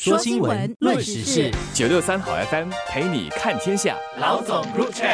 说新闻，论时事，九六三好 FM 陪你看天下。老总入场。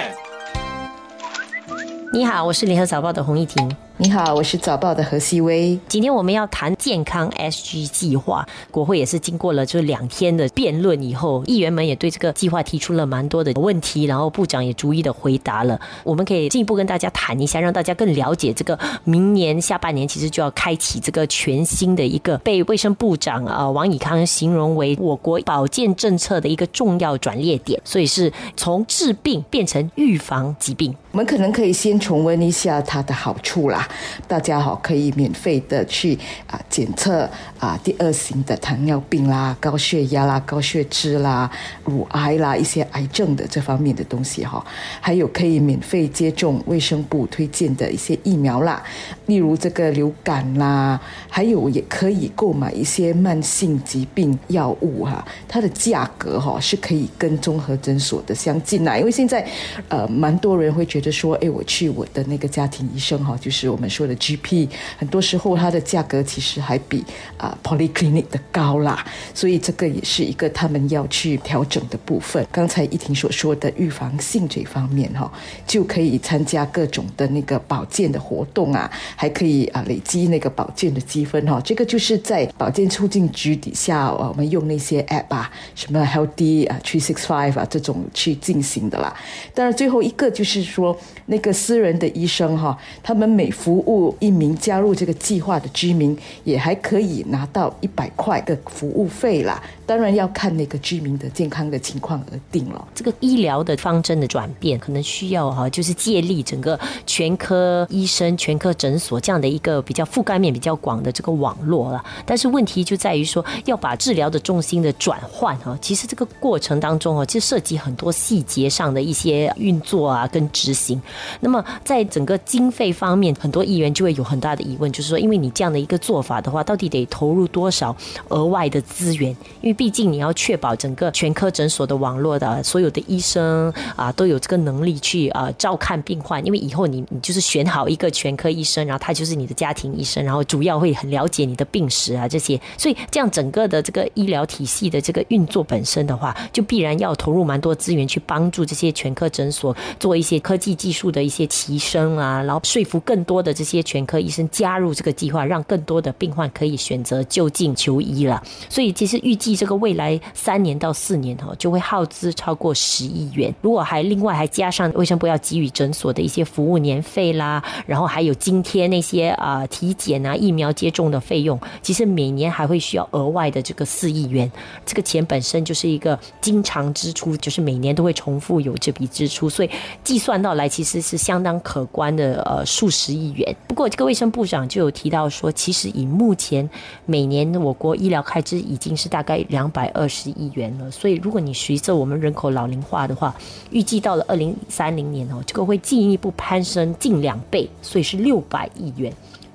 你好，我是联合早报的洪一婷。你好，我是早报的何希薇。今天我们要谈健康 SG 计划，国会也是经过了就两天的辩论以后，议员们也对这个计划提出了蛮多的问题，然后部长也逐一的回答了。我们可以进一步跟大家谈一下，让大家更了解这个明年下半年其实就要开启这个全新的一个被卫生部长啊王以康形容为我国保健政策的一个重要转捩点，所以是从治病变成预防疾病。我们可能可以先重温一下它的好处啦。大家好，可以免费的去啊检测啊第二型的糖尿病啦、高血压啦、高血脂啦、乳癌啦一些癌症的这方面的东西哈，还有可以免费接种卫生部推荐的一些疫苗啦，例如这个流感啦，还有也可以购买一些慢性疾病药物哈，它的价格哈是可以跟综合诊所的相近啦，因为现在呃蛮多人会觉得说，哎，我去我的那个家庭医生哈，就是我们说的 GP，很多时候它的价格其实还比啊 Polyclinic 的高啦，所以这个也是一个他们要去调整的部分。刚才一婷所说的预防性这方面哈，就可以参加各种的那个保健的活动啊，还可以啊累积那个保健的积分哈。这个就是在保健促进局底下，我们用那些 App 啊，什么 Healthy 啊 Three Six Five 啊这种去进行的啦。当然最后一个就是说那个私人的医生哈，他们每服务一名加入这个计划的居民，也还可以拿到一百块的服务费啦。当然要看那个居民的健康的情况而定了。这个医疗的方针的转变，可能需要哈，就是借力整个全科医生、全科诊所这样的一个比较覆盖面比较广的这个网络了。但是问题就在于说，要把治疗的重心的转换哈，其实这个过程当中哦，就涉及很多细节上的一些运作啊跟执行。那么在整个经费方面，很多议员就会有很大的疑问，就是说，因为你这样的一个做法的话，到底得投入多少额外的资源？因为毕竟你要确保整个全科诊所的网络的所有的医生啊都有这个能力去啊照看病患，因为以后你你就是选好一个全科医生，然后他就是你的家庭医生，然后主要会很了解你的病史啊这些，所以这样整个的这个医疗体系的这个运作本身的话，就必然要投入蛮多资源去帮助这些全科诊所做一些科技技术的一些提升啊，然后说服更多的这些全科医生加入这个计划，让更多的病患可以选择就近求医了。所以其实预计这个未来三年到四年哈，就会耗资超过十亿元。如果还另外还加上卫生部要给予诊所的一些服务年费啦，然后还有津贴那些啊体检啊疫苗接种的费用，其实每年还会需要额外的这个四亿元。这个钱本身就是一个经常支出，就是每年都会重复有这笔支出，所以计算到来其实是相当可观的呃数十亿元。不过这个卫生部长就有提到说，其实以目前每年我国医疗开支已经是大概两百二十亿元了，所以如果你随着我们人口老龄化的话，预计到了二零三零年哦，这个会进一步攀升近两倍，所以是六百亿元。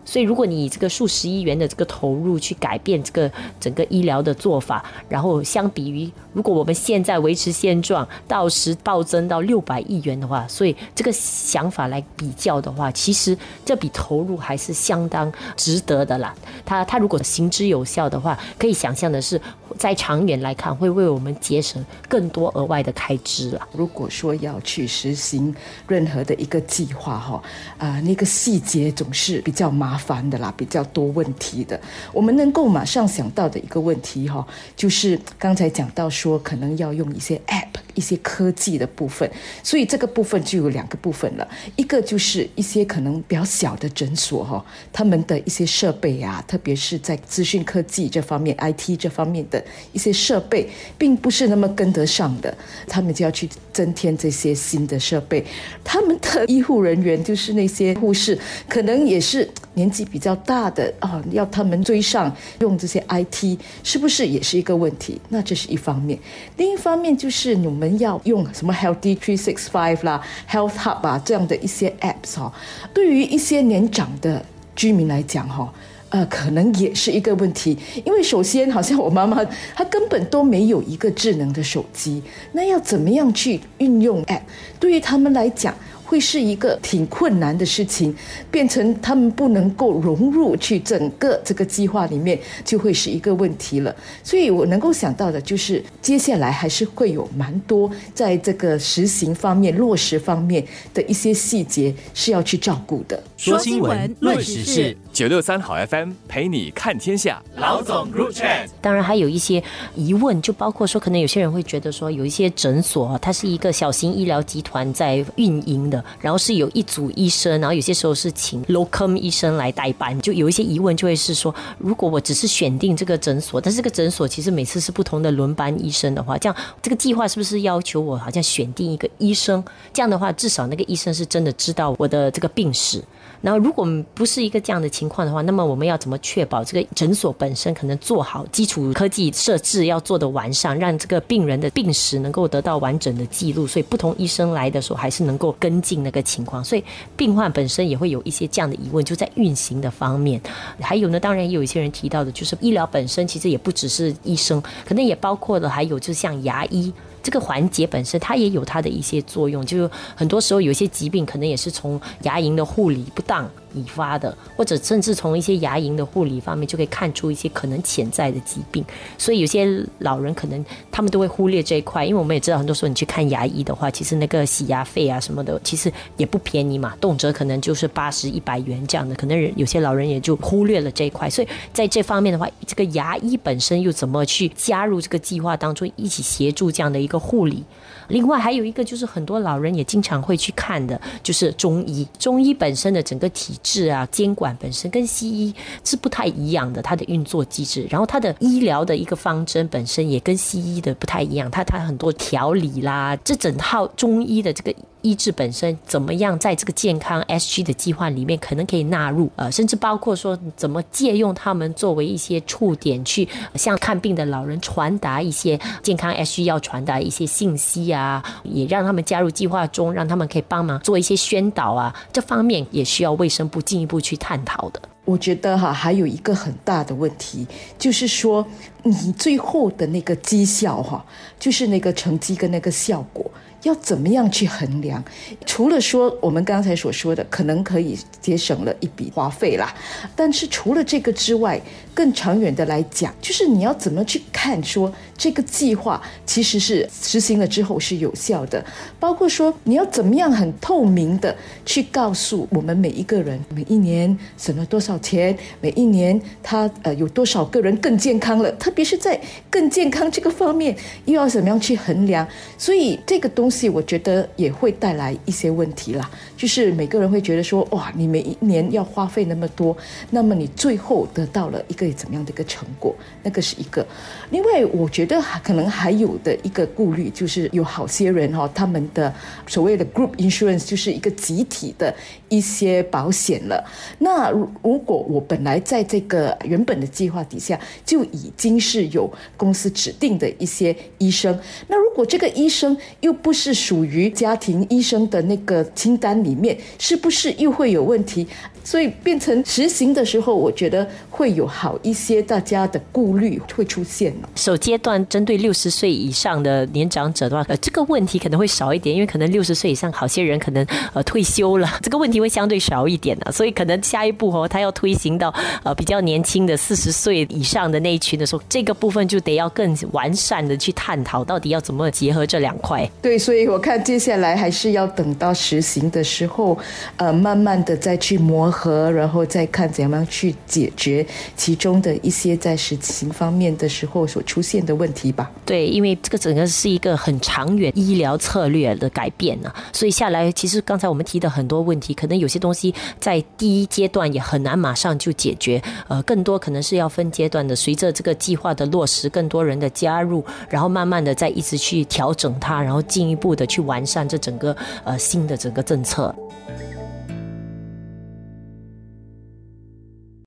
所以，如果你以这个数十亿元的这个投入去改变这个整个医疗的做法，然后相比于如果我们现在维持现状，到时暴增到六百亿元的话，所以这个想法来比较的话，其实这笔投入还是相当值得的啦。它它如果行之有效的话，可以想象的是，在长远来看，会为我们节省更多额外的开支了。如果说要去实行任何的一个计划哈，啊，那个细节总是比较麻。烦的啦，比较多问题的。我们能够马上想到的一个问题哈，就是刚才讲到说，可能要用一些 App、一些科技的部分。所以这个部分就有两个部分了，一个就是一些可能比较小的诊所哈，他们的一些设备啊，特别是在资讯科技这方面、IT 这方面的一些设备，并不是那么跟得上的，他们就要去增添这些新的设备。他们的医护人员，就是那些护士，可能也是年。年纪比较大的啊，要他们追上用这些 IT，是不是也是一个问题？那这是一方面。另一方面就是你们要用什么 Healthy Three Six Five 啦、Health Hub 啊这样的一些 Apps 哈，对于一些年长的居民来讲哈，呃，可能也是一个问题。因为首先，好像我妈妈她根本都没有一个智能的手机，那要怎么样去运用 App？对于他们来讲。会是一个挺困难的事情，变成他们不能够融入去整个这个计划里面，就会是一个问题了。所以我能够想到的就是，接下来还是会有蛮多在这个实行方面、落实方面的一些细节是要去照顾的。说新闻，论时事，九六三好 FM 陪你看天下。老总入场。当然还有一些疑问，就包括说，可能有些人会觉得说，有一些诊所它是一个小型医疗集团在运营的，然后是有一组医生，然后有些时候是请 locum 医生来代班，就有一些疑问，就会是说，如果我只是选定这个诊所，但是这个诊所其实每次是不同的轮班医生的话，这样这个计划是不是要求我好像选定一个医生？这样的话，至少那个医生是真的知道我的这个病史。然后，如果不是一个这样的情况的话，那么我们要怎么确保这个诊所本身可能做好基础科技设置要做的完善，让这个病人的病史能够得到完整的记录？所以，不同医生来的时候还是能够跟进那个情况。所以，病患本身也会有一些这样的疑问，就在运行的方面。还有呢，当然也有一些人提到的，就是医疗本身其实也不只是医生，可能也包括了还有就像牙医。这个环节本身，它也有它的一些作用，就是很多时候有些疾病，可能也是从牙龈的护理不当。引发的，或者甚至从一些牙龈的护理方面就可以看出一些可能潜在的疾病，所以有些老人可能他们都会忽略这一块，因为我们也知道，很多时候你去看牙医的话，其实那个洗牙费啊什么的，其实也不便宜嘛，动辄可能就是八十一百元这样的，可能有些老人也就忽略了这一块，所以在这方面的话，这个牙医本身又怎么去加入这个计划当中，一起协助这样的一个护理？另外还有一个就是很多老人也经常会去看的，就是中医。中医本身的整个体制啊，监管本身跟西医是不太一样的，它的运作机制，然后它的医疗的一个方针本身也跟西医的不太一样。它它很多调理啦，这整套中医的这个。医治本身怎么样，在这个健康 SG 的计划里面，可能可以纳入，呃，甚至包括说怎么借用他们作为一些触点，去向看病的老人传达一些健康 SG 要传达一些信息啊，也让他们加入计划中，让他们可以帮忙做一些宣导啊，这方面也需要卫生部进一步去探讨的。我觉得哈，还有一个很大的问题，就是说你最后的那个绩效哈，就是那个成绩跟那个效果。要怎么样去衡量？除了说我们刚才所说的，可能可以节省了一笔花费啦，但是除了这个之外，更长远的来讲，就是你要怎么去看说这个计划其实是实行了之后是有效的，包括说你要怎么样很透明的去告诉我们每一个人，每一年省了多少钱，每一年他呃有多少个人更健康了，特别是在更健康这个方面，又要怎么样去衡量？所以这个东东西我觉得也会带来一些问题啦，就是每个人会觉得说，哇，你每一年要花费那么多，那么你最后得到了一个怎么样的一个成果？那个是一个。另外，我觉得可能还有的一个顾虑，就是有好些人哈，他们的所谓的 group insurance 就是一个集体的一些保险了。那如果我本来在这个原本的计划底下就已经是有公司指定的一些医生，那如我这个医生又不是属于家庭医生的那个清单里面，是不是又会有问题？所以变成实行的时候，我觉得会有好一些大家的顾虑会出现。首阶段针对六十岁以上的年长者的话，呃，这个问题可能会少一点，因为可能六十岁以上好些人可能呃退休了，这个问题会相对少一点的。所以可能下一步哦，他要推行到呃比较年轻的四十岁以上的那一群的时候，这个部分就得要更完善的去探讨，到底要怎么结合这两块。对，所以我看接下来还是要等到实行的时候，呃，慢慢的再去磨合。和然后再看怎样去解决其中的一些在实行方面的时候所出现的问题吧。对，因为这个整个是一个很长远医疗策略的改变呢，所以下来其实刚才我们提的很多问题，可能有些东西在第一阶段也很难马上就解决，呃，更多可能是要分阶段的，随着这个计划的落实，更多人的加入，然后慢慢的再一直去调整它，然后进一步的去完善这整个呃新的整个政策。